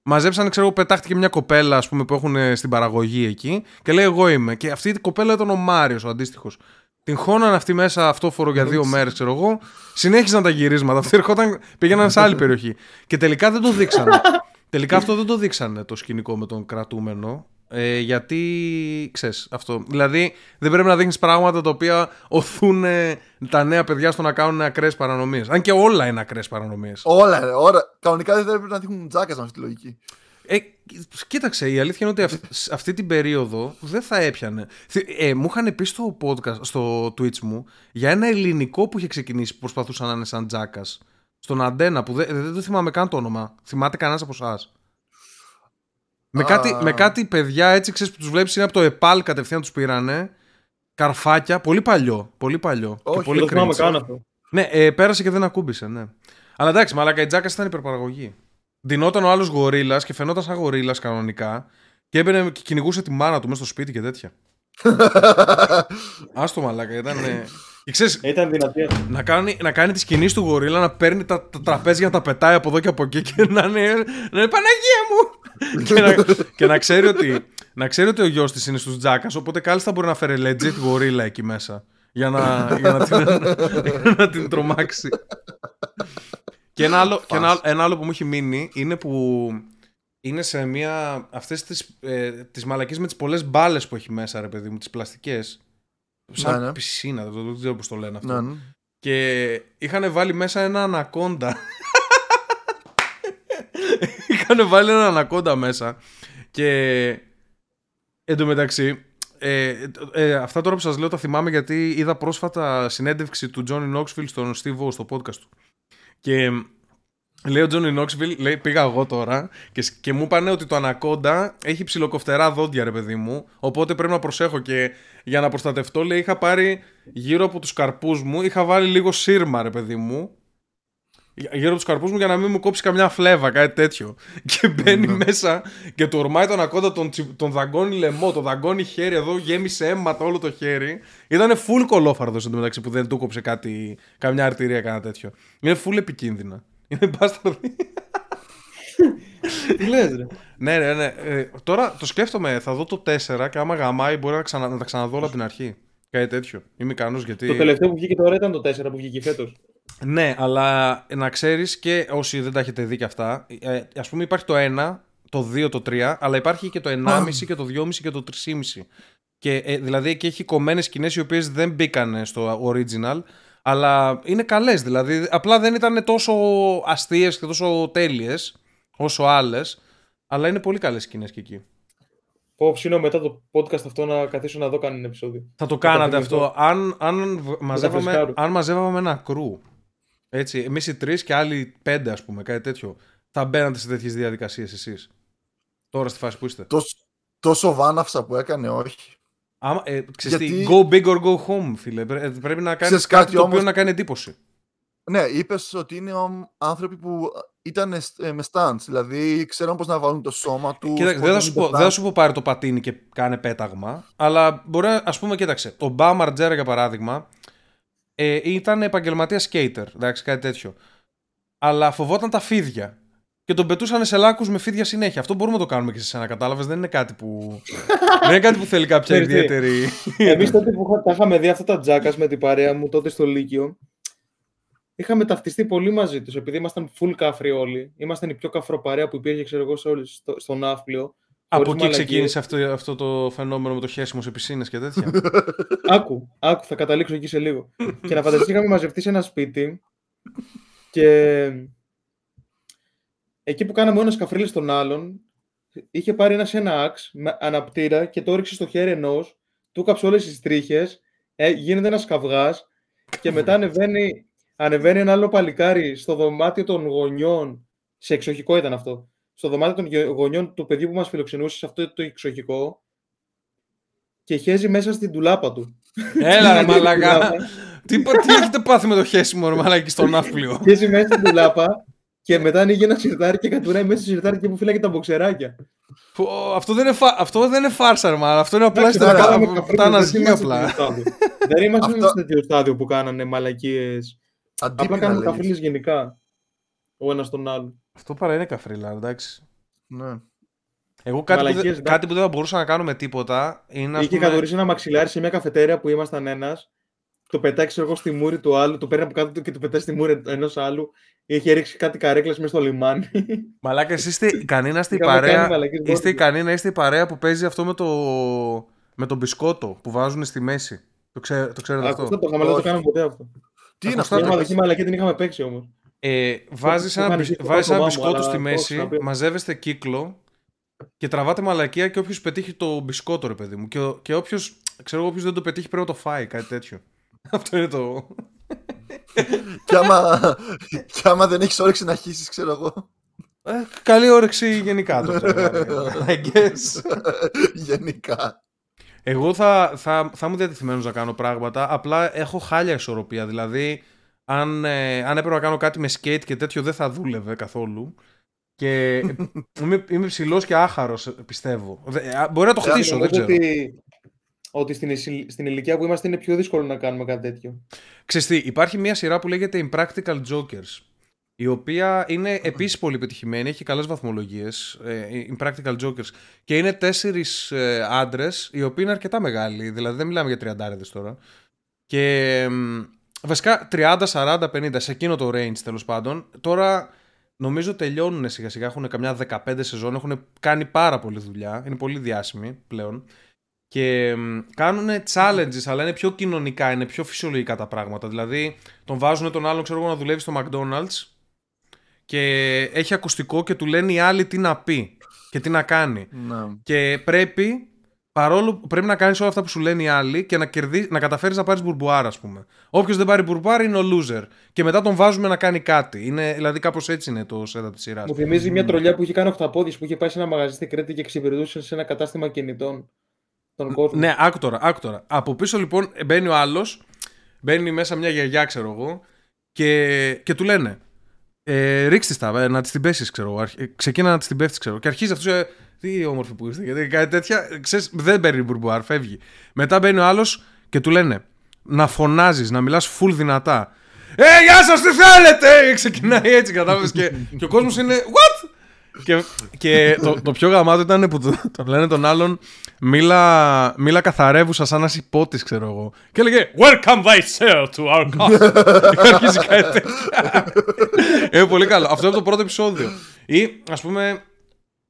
μαζέψανε, ξέρω εγώ, πετάχτηκε μια κοπέλα ας πούμε, που έχουν ε, στην παραγωγή εκεί και λέει: Εγώ είμαι. Και αυτή η κοπέλα ήταν ο Μάριος, ο αντίστοιχος. Την χώναν αυτή μέσα αυτόφορο για δύο μέρες, ξέρω εγώ. Συνέχιζαν τα γυρίσματα. Αυτοί ερχόταν, πήγαιναν σε άλλη περιοχή. Και τελικά δεν το δείξανε. τελικά αυτό δεν το δείξανε το σκηνικό με τον κρατούμενο. Ε, γιατί ξέρεις αυτό. Δηλαδή δεν πρέπει να δείχνεις πράγματα τα οποία οθούν ε, τα νέα παιδιά στο να κάνουν ακραίες παρανομίες. Αν και όλα είναι ακραίες παρανομίες. Όλα, ρε, όλα. Κανονικά δεν πρέπει να δείχνουν τζάκα με αυτή τη λογική. Ε, κοίταξε, η αλήθεια είναι ότι αυ- σ- αυτή την περίοδο δεν θα έπιανε. Θυ- Ε, μου είχαν πει στο podcast, στο Twitch μου, για ένα ελληνικό που είχε ξεκινήσει που προσπαθούσαν να είναι σαν τζάκας. Στον Αντένα, που δεν, δεν το θυμάμαι καν το όνομα. Θυμάται κανένας από εσάς; Με, Α. κάτι, με κάτι παιδιά έτσι, ξέρεις, που τους βλέπεις είναι από το ΕΠΑΛ κατευθείαν τους πήρανε. Καρφάκια, πολύ παλιό. Πολύ παλιό. Όχι, και πολύ Δεν θυμάμαι cringe. καν αυτό. Ναι, ε, πέρασε και δεν ακούμπησε, ναι. Αλλά εντάξει, μαλάκα η Τζάκας ήταν υπερπαραγωγή. Δινόταν ο άλλος γορίλας και φαινόταν σαν γορίλας κανονικά και έμπαινε και κυνηγούσε τη μάνα του μέσα στο σπίτι και τέτοια. Άστο μαλάκα, ήταν. ε, Και ξέρεις, Ήταν δυνατή. να κάνει, να κάνει τις κινήσεις του γορίλα, να παίρνει τα, τα τραπέζια, να τα πετάει από εδώ και από εκεί και να είναι, να είναι Παναγία μου! και, να, και να, ξέρει ότι, να ξέρει ότι ο γιος της είναι στους τζάκας, οπότε κάλλιστα μπορεί να φέρει legit γορίλα εκεί μέσα. Για να, για να, την, για να την τρομάξει. Και ένα άλλο, και ένα, άλλο- ένα άλλο που μου έχει μείνει είναι που είναι σε μια. αυτές τις, ε, τις μαλακίες με τις πολλές μπάλες που έχει μέσα, ρε παιδί μου, τις πλαστικές. Σαν Ναι, ναι. πισίνα, δεν, δεν ξέρω πώς το λένε αυτό. Ναι, ναι. Και είχαν βάλει μέσα ένα ανακόντα. είχαν βάλει ένα ανακόντα μέσα. Και εντωμεταξύ, ε, ε, αυτά τώρα που σας λέω τα θυμάμαι γιατί είδα πρόσφατα συνέντευξη του Johnny Knoxville στον Steve O στο podcast του. Και λέει ο Johnny Knoxville, λέει, πήγα εγώ τώρα και, σ- και μου είπανε ότι το ανακόντα έχει ψιλοκοφτερά δόντια ρε παιδί μου, οπότε πρέπει να προσέχω και για να προστατευτώ λέει είχα πάρει γύρω από τους καρπούς μου, είχα βάλει λίγο σύρμα ρε παιδί μου, γύρω από τους καρπούς μου για να μην μου κόψει καμιά φλέβα, κάτι τέτοιο. Και μπαίνει μέσα και του ορμάει τον ακόντα, τον, τσι- τον δαγκώνει λαιμό, τον δαγκώνει χέρι εδώ, γέμισε αίματα όλο το χέρι. Ήταν full κολόφαρδος εντωμεταξύ που δεν του κόψε κάτι, καμιά αρτηρία, κανένα τέτοιο. Είναι full επικίνδυνα. Είναι μπάσταρδι. Τι λες ρε. ναι, ναι, ναι. Ε, τώρα το σκέφτομαι, θα δω το 4 και άμα γαμάει μπορεί να, ξανα, να τα ξαναδώ όλα από την αρχή. Κάτι τέτοιο. Είμαι ικανός γιατί. Το τελευταίο που βγήκε τώρα ήταν το 4 που βγήκε φέτος. Ναι, αλλά να ξέρεις και όσοι δεν τα έχετε δει και αυτά, ε, ας πούμε υπάρχει το 1, το 2, το 3, αλλά υπάρχει και το 1,5 και το 2,5 και το 3,5. Και ε, δηλαδή εκεί έχει κομμένες σκηνές οι οποίες δεν μπήκαν στο original, αλλά είναι καλές. Δηλαδή απλά δεν ήταν τόσο αστείες και τόσο τέλειες όσο άλλες, αλλά είναι πολύ καλές σκηνές και εκεί. Πω ψήνω μετά το podcast αυτό να καθίσω να δω κανένα επεισόδιο. Θα το τα κάνατε θυμηθώ. αυτό. Αν, αν, β- μαζεύαμε, φρεσκάρω. αν μαζεύαμε ένα κρού, έτσι, εμείς οι τρεις και άλλοι πέντε, ας πούμε, κάτι τέτοιο, θα μπαίνατε σε τέτοιες διαδικασίες εσείς. Τώρα στη φάση που είστε. Τόσο, τόσο βάναυσα που έκανε, όχι. Άμα, ε, ξέρεις τι, Γιατί- go big or go home, φίλε. Πρέ- ε, Πρέπει να κάνεις Ξέρεις κάτι, κάτι το οποίο όμως- να κάνει εντύπωση. Ναι, είπες ότι είναι ο- άνθρωποι που ήταν ε, με stunts. Δηλαδή, ξέραν πώς να βάλουν το σώμα τους. Κοίταξε, δεν θα, σου πω, δεν θα σου πω πάρε το πατίνι και κάνε πέταγμα, αλλά μπορεί να, ας πούμε, κοίταξε, ο Μπα Μαρτζέρα για παράδειγμα ε, ήταν επαγγελματία skater, εντάξει, κάτι τέτοιο. Αλλά φοβόταν τα φίδια. Και τον πετούσαν σε λάκκους με φίδια συνέχεια. Αυτό μπορούμε να το κάνουμε και σε σένα, κατάλαβες; Δεν είναι κάτι που, δεν είναι κάτι που θέλει κάποια Ξέρεις τι, ιδιαίτερη... Εμείς τότε που είχα- τα είχαμε δει αυτά τα τζάκας με την παρέα μου τότε στο Λύκειο, είχαμε ταυτιστεί πολύ μαζί τους. Επειδή ήμασταν full κάφροι όλοι, ήμασταν η πιο καφροπαρέα που υπήρχε, ξέρω εγώ, σε όλες, στο, στο Ναύπλιο. Από χωρίς εκεί μαλακίες. ξεκίνησε αυτό, αυτό το φαινόμενο με το χέσιμο σε πισίνες και τέτοια. Άκου, άκου, θα καταλήξω εκεί σε λίγο. και να φανταστείς είχαμε μαζευτείς σε ένα σπίτι και εκεί που κάναμε ο ένας καφρίλες τον άλλον, είχε πάρει ένας ένα άξ με αναπτήρα και το έριξε στο χέρι ενός, του κάψε όλες τις τρίχες, ε, γίνεται ένας καυγάς και μετά ανεβαίνει, ανεβαίνει ένα άλλο παλικάρι στο δωμάτιο των γονιών, σε εξοχικό ήταν αυτό, στο δωμάτιο των γε- γονιών του παιδιού που μας φιλοξενούσε σε αυτό το εξοχικό και χέζει μέσα στην τουλάπα του. Έλα ρε Στην μαλακά. τουλάπα. τι, πα- τι έχετε πάθει με το χέσιμο ρε μαλακά στον ναύπλιο; Χέζει μέσα στην τουλάπα και μετά ανοίγει ένα σιρτάρι και κατουράει μέσα στο σιρτάρι και που φύλαγε τα μποξεράκια. Πω, αυτό, δεν είναι φα... αυτό δεν είναι φάρσα ρε μαλακά. Αυτό είναι απλά Εντάξει, στα τώρα κάναμε τα καφρίλες, τα δεν αναζυγή είμαστε απλά. στο τέτοιο στάδιο. Δεν είμαστε Αυτό- στο τέτοιο στάδιο που κάνανε μαλακίες. Απλά Αντίπεινα κάνουμε λέγεται. καφρίλες γενικά. Ο ένας τον άλλον. Αυτό παρά είναι καφρίλα, εντάξει. Ναι. Εγώ κάτι, που, Μαλακίες, δεν- εντάξει. κάτι που δεν θα μπορούσα να κάνω με τίποτα είναι. ας Είχε πούμε- καθορίσει ένα μαξιλάρι σε μια καφετέρια που ήμασταν ένας. Το πετάει, ξέρω εγώ, στη μούρη του άλλου. Το παίρνει από κάτω του και το πετάει στη μούρη ενός άλλου. Είχε ρίξει κάτι καρέκλες μέσα στο λιμάνι. Μαλάκα, εσείς είστε ικανοί να είστε η Είχαμε κάνει παρέα. μαλακίες Είστε μπόρντες. ικανοί να είστε η παρέα που παίζει αυτό με το, με το μπισκότο που βάζουν στη μέση. Το, ξέ, το ξέρετε αυτό. Αυτό; Το είχαμε, δεν το Όχι. κάναμε ποτέ αυτό. Τι είναι Ακουστά αυτό, Μια το- ρε, μαλακή μαλακή την είχαμε παίξει όμως. Ε, βάζεις το ένα, είχαν μπισ- ζήσει το βάζεις ένα άτομά μου, μπισκότο αλλά στη το μέση, έχω ξαναπεί. μαζεύεστε κύκλο και τραβάτε μαλακία και όποιος πετύχει το μπισκότο, ρε παιδί μου. Και, ο- και όποιο ξέρω εγώ, όποιος δεν το πετύχει πρέπει να το φάει, κάτι τέτοιο. Αυτό είναι το. και, άμα, και άμα δεν έχεις όρεξη να χύσεις, ξέρω εγώ. Ε, καλή όρεξη γενικά το ξέρω. I guess. Γενικά. Εγώ θα, θα, θα είμαι διατεθειμένος να κάνω πράγματα. Απλά έχω χάλια ισορροπία. Δηλαδή, αν, ε, αν έπρεπε να κάνω κάτι με skate και τέτοιο, δεν θα δούλευε καθόλου. Και είμαι, είμαι ψηλός και άχαρος, πιστεύω. Δε- α, μπορεί να το χτίσω, δεν Νομίζω ξέρω. ότι ότι στην, ηλι- στην ηλικία που είμαστε είναι πιο δύσκολο να κάνουμε κάτι τέτοιο. Ξέρεις τι, υπάρχει μια σειρά που λέγεται Impractical Jokers η οποία είναι επίσης πολύ πετυχημένη, έχει καλές βαθμολογίες, ε, Impractical Jokers και είναι τέσσερις ε, άντρες οι οποίοι είναι αρκετά μεγάλοι, δηλαδή δεν μιλάμε για τριαντάριδες τώρα και μ, βασικά 30, 40, 50 σε εκείνο το range τέλος πάντων τώρα νομίζω τελειώνουν σιγά σιγά, έχουν καμιά 15 σεζόν, έχουν κάνει πάρα πολλή δουλειά, είναι πολύ διάσημοι πλέον και κάνουν challenges, αλλά είναι πιο κοινωνικά, είναι πιο φυσιολογικά τα πράγματα. Δηλαδή, τον βάζουν τον άλλον, ξέρω εγώ, να δουλεύει στο McDonald's και έχει ακουστικό και του λένε οι άλλοι τι να πει και τι να κάνει. Ναι. Και πρέπει, παρόλο που πρέπει να κάνεις όλα αυτά που σου λένε οι άλλοι και να, κερδί, να καταφέρεις να πάρεις μπουρμπουάρα, ας πούμε. Όποιος δεν πάρει μπουρμπουάρα είναι ο loser. Και μετά τον βάζουμε να κάνει κάτι. Είναι, δηλαδή, κάπως έτσι είναι το setup της σειράς. Μου θυμίζει μια τρολιά που είχε κάνει οχταπόδης που είχε πάει σε ένα μαγαζί στην Κρήτη και εξυπηρετούσε σε ένα κατάστημα κινητών τον κόσμο. Ναι, άκου τώρα, άκου τώρα. Από πίσω λοιπόν μπαίνει ο άλλος, μπαίνει μέσα μια γιαγιά, ξέρω εγώ, και, και του λένε. Ε, ρίξτε τα, ε, να της την πέσεις, ξέρω εγώ. Αρχ- ε, Ξεκίνα να της την πέφτεις, ξέρω. Και αρχίζει αυτός. Ε, τι όμορφη που ήρθε, γιατί κάτι τέτοια. Ξέρεις, δεν παίρνει μπουρμπουάρ, φεύγει. Μετά μπαίνει ο άλλος και του λένε να φωνάζεις, να μιλάς full δυνατά. Ε, γεια σας, τι θέλετε! Ξεκινάει έτσι, κατάλαβες. και, και ο κόσμος είναι. What? Και, και το, το πιο γαμάτο ήταν που το- τον λένε τον άλλον μίλα, μίλα καθαρεύουσα σαν να είσαι υπότης, ξέρω εγώ. Και έλεγε Welcome thyself to our castle. και αρχίζει κάτι τέτοια. Είναι πολύ καλό. Αυτό είναι το πρώτο επεισόδιο. Ή, ας πούμε,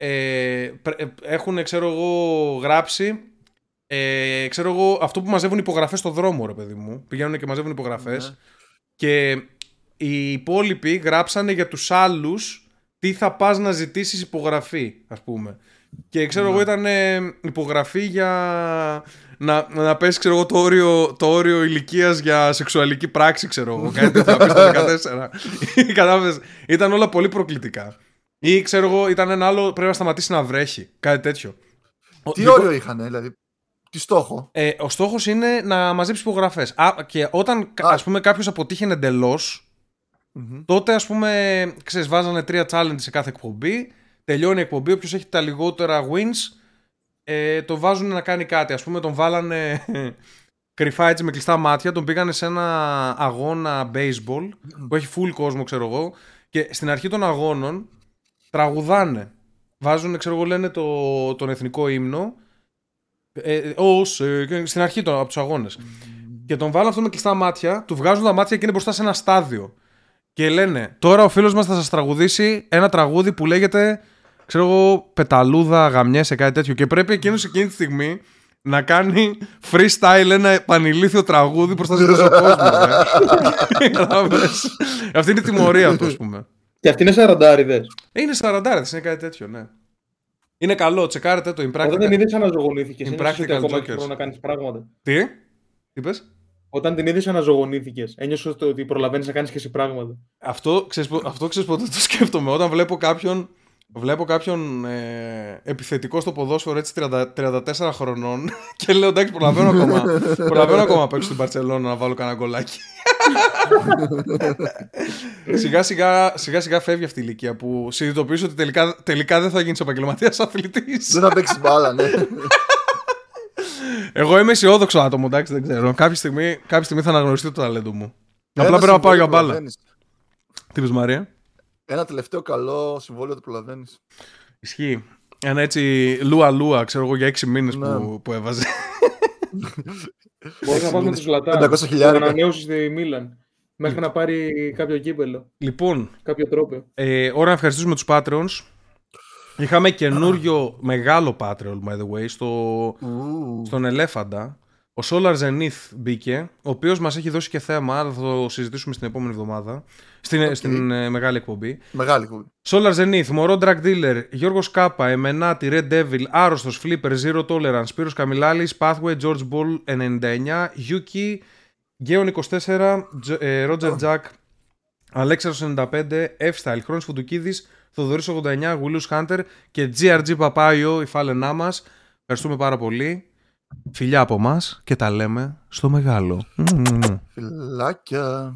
ε, πρε- ε, έχουν, ξέρω εγώ, γράψει ε, ξέρω εγώ, αυτό που μαζεύουν υπογραφές στο δρόμο, ρε παιδί μου. Πηγαίνουν και μαζεύουν υπογραφές. Ναι. Και οι υπόλοιποι γράψανε για τους άλλους τι θα πας να ζητήσεις υπογραφή, ας πούμε. Και ξέρω εγώ ήταν ε, υπογραφή για να, να πέσει ξέρω εγώ, το όριο, το όριο ηλικίας για σεξουαλική πράξη, ξέρω εγώ. Κάτι τέτοιο θα πεις το 14. Κατάλαβες, ήταν όλα πολύ προκλητικά. Ή ξέρω εγώ, ήταν ένα άλλο πρέπει να σταματήσει να βρέχει. Κάτι τέτοιο. Ο- Τι δικό- όριο είχαν, δηλαδή; Τι στόχο; ε, ο στόχος είναι να μαζέψει υπογραφές. Και όταν Α. ας πούμε κάποιος αποτύχει εντελώς, Μμμ. τότε ας πούμε ξέρεις, βάζανε τρία challenge σε κάθε εκπομπή. Τελειώνει η εκπομπή. Όποιος έχει τα λιγότερα wins, ε, το βάζουν να κάνει κάτι. Ας πούμε τον βάλανε κρυφά έτσι με κλειστά μάτια. Τον πήγανε σε ένα αγώνα baseball που έχει full κόσμο, ξέρω εγώ. Και στην αρχή των αγώνων τραγουδάνε. Βάζουν, ξέρω εγώ, λένε το, τον εθνικό ύμνο. Ε, ως, ε, και στην αρχή των, από τους αγώνες. Και τον βάλουν αυτό με κλειστά μάτια, του βγάζουν τα μάτια και είναι μπροστά σε ένα στάδιο. Και λένε, τώρα ο φίλος μας θα σας τραγουδήσει ένα τραγούδι που λέγεται, ξέρω εγώ, πεταλούδα, γαμιέσαι, κάτι τέτοιο. Και πρέπει εκείνος εκείνη τη στιγμή να κάνει freestyle ένα επανηλήθιο τραγούδι μπροστά σε τόσο κόσμο. ρε. Κατάλαβες. Αυτή είναι η τιμωρία του, ας πούμε. Και αυτοί είναι σαραντάριδες. Ε, Είναι 40, είναι κάτι τέτοιο, ναι. Είναι καλό, τσεκάρετε το Όταν την Impractical. είδες αναζωογονήθηκες. Impractical Ένιωσες ότι ακόμα έχεις Jokers. χρόνο να κάνεις πράγματα. Τι, τι είπες; Όταν την είδες αναζωογονήθηκες. Ένιωσες ότι προλαβαίνεις να κάνεις και εσύ πράγματα. Αυτό ξέρεις, πο- αυτό ξέρεις πότε το σκέφτομαι. Όταν βλέπω κάποιον, βλέπω κάποιον ε, επιθετικό στο ποδόσφαιρο έτσι 30, 34 χρονών και λέω εντάξει προλαβαίνω ακόμα, προλαβαίνω ακόμα να παίξω στην Παρσελόνα να βάλω κανένα γκολάκι. Σιγά, σιγά, σιγά σιγά φεύγει αυτή η ηλικία που συνειδητοποιείς ότι τελικά, τελικά δεν θα γίνεις επαγγελματίας αθλητής. Δεν θα παίξεις μπάλα, ναι. Εγώ είμαι αισιόδοξο άτομο, εντάξει, δεν ξέρω. Κάποια στιγμή, κάποια στιγμή θα αναγνωριστεί το ταλέντο μου. Απλά Ένα πρέπει να πάω για συμβόλαιο μπάλα. προλαβαίνεις. Τι είπες Μαρία; Ένα τελευταίο καλό συμβόλαιο το προλαβαίνεις. Ισχύει. Ένα έτσι λούα λούα, ξέρω εγώ, για έξι μήνες Ναι. που, που έβαζε. Μπορείς να πας με τους Ζλατάν. 500 χιλιάρικα. ανανέωση στη Μίλαν. Μέχρι να πάρει κάποιο κύπελο. λοιπόν, Κάποιο τρόπο. ε, ώρα να ευχαριστήσουμε τους Patreons. Είχαμε καινούριο μεγάλο Patreon, by the way, στο, στον Ελέφαντα. Ο Solar Zenith μπήκε, ο οποίος μας έχει δώσει και θέμα, αλλά θα το συζητήσουμε στην επόμενη εβδομάδα, στην, Οκ. στην ε, μεγάλη εκπομπή. Μεγάλη κουβέντα. Solar Zenith, Μωρό Drug Dealer, Γιώργος Κάπα, Εμενάτη, Red Devil, Άρρωστος, Flipper, Zero Tolerance, Σπύρος Καμιλάλης, Pathway, George Ball 99, Yuki, Γκέον 24, Τζ- ε, Roger Jack, Αλέξαρος 95, F-Style, Χρόνης Φουντουκίδης, Θοδωρής 89, Willus Hunter και GRG Παπάιο, η φάλαινά μας. Ευχαριστούμε πάρα πολύ. Φιλιά από μας και τα λέμε στο μεγάλο. Μμμ. Φιλάκια.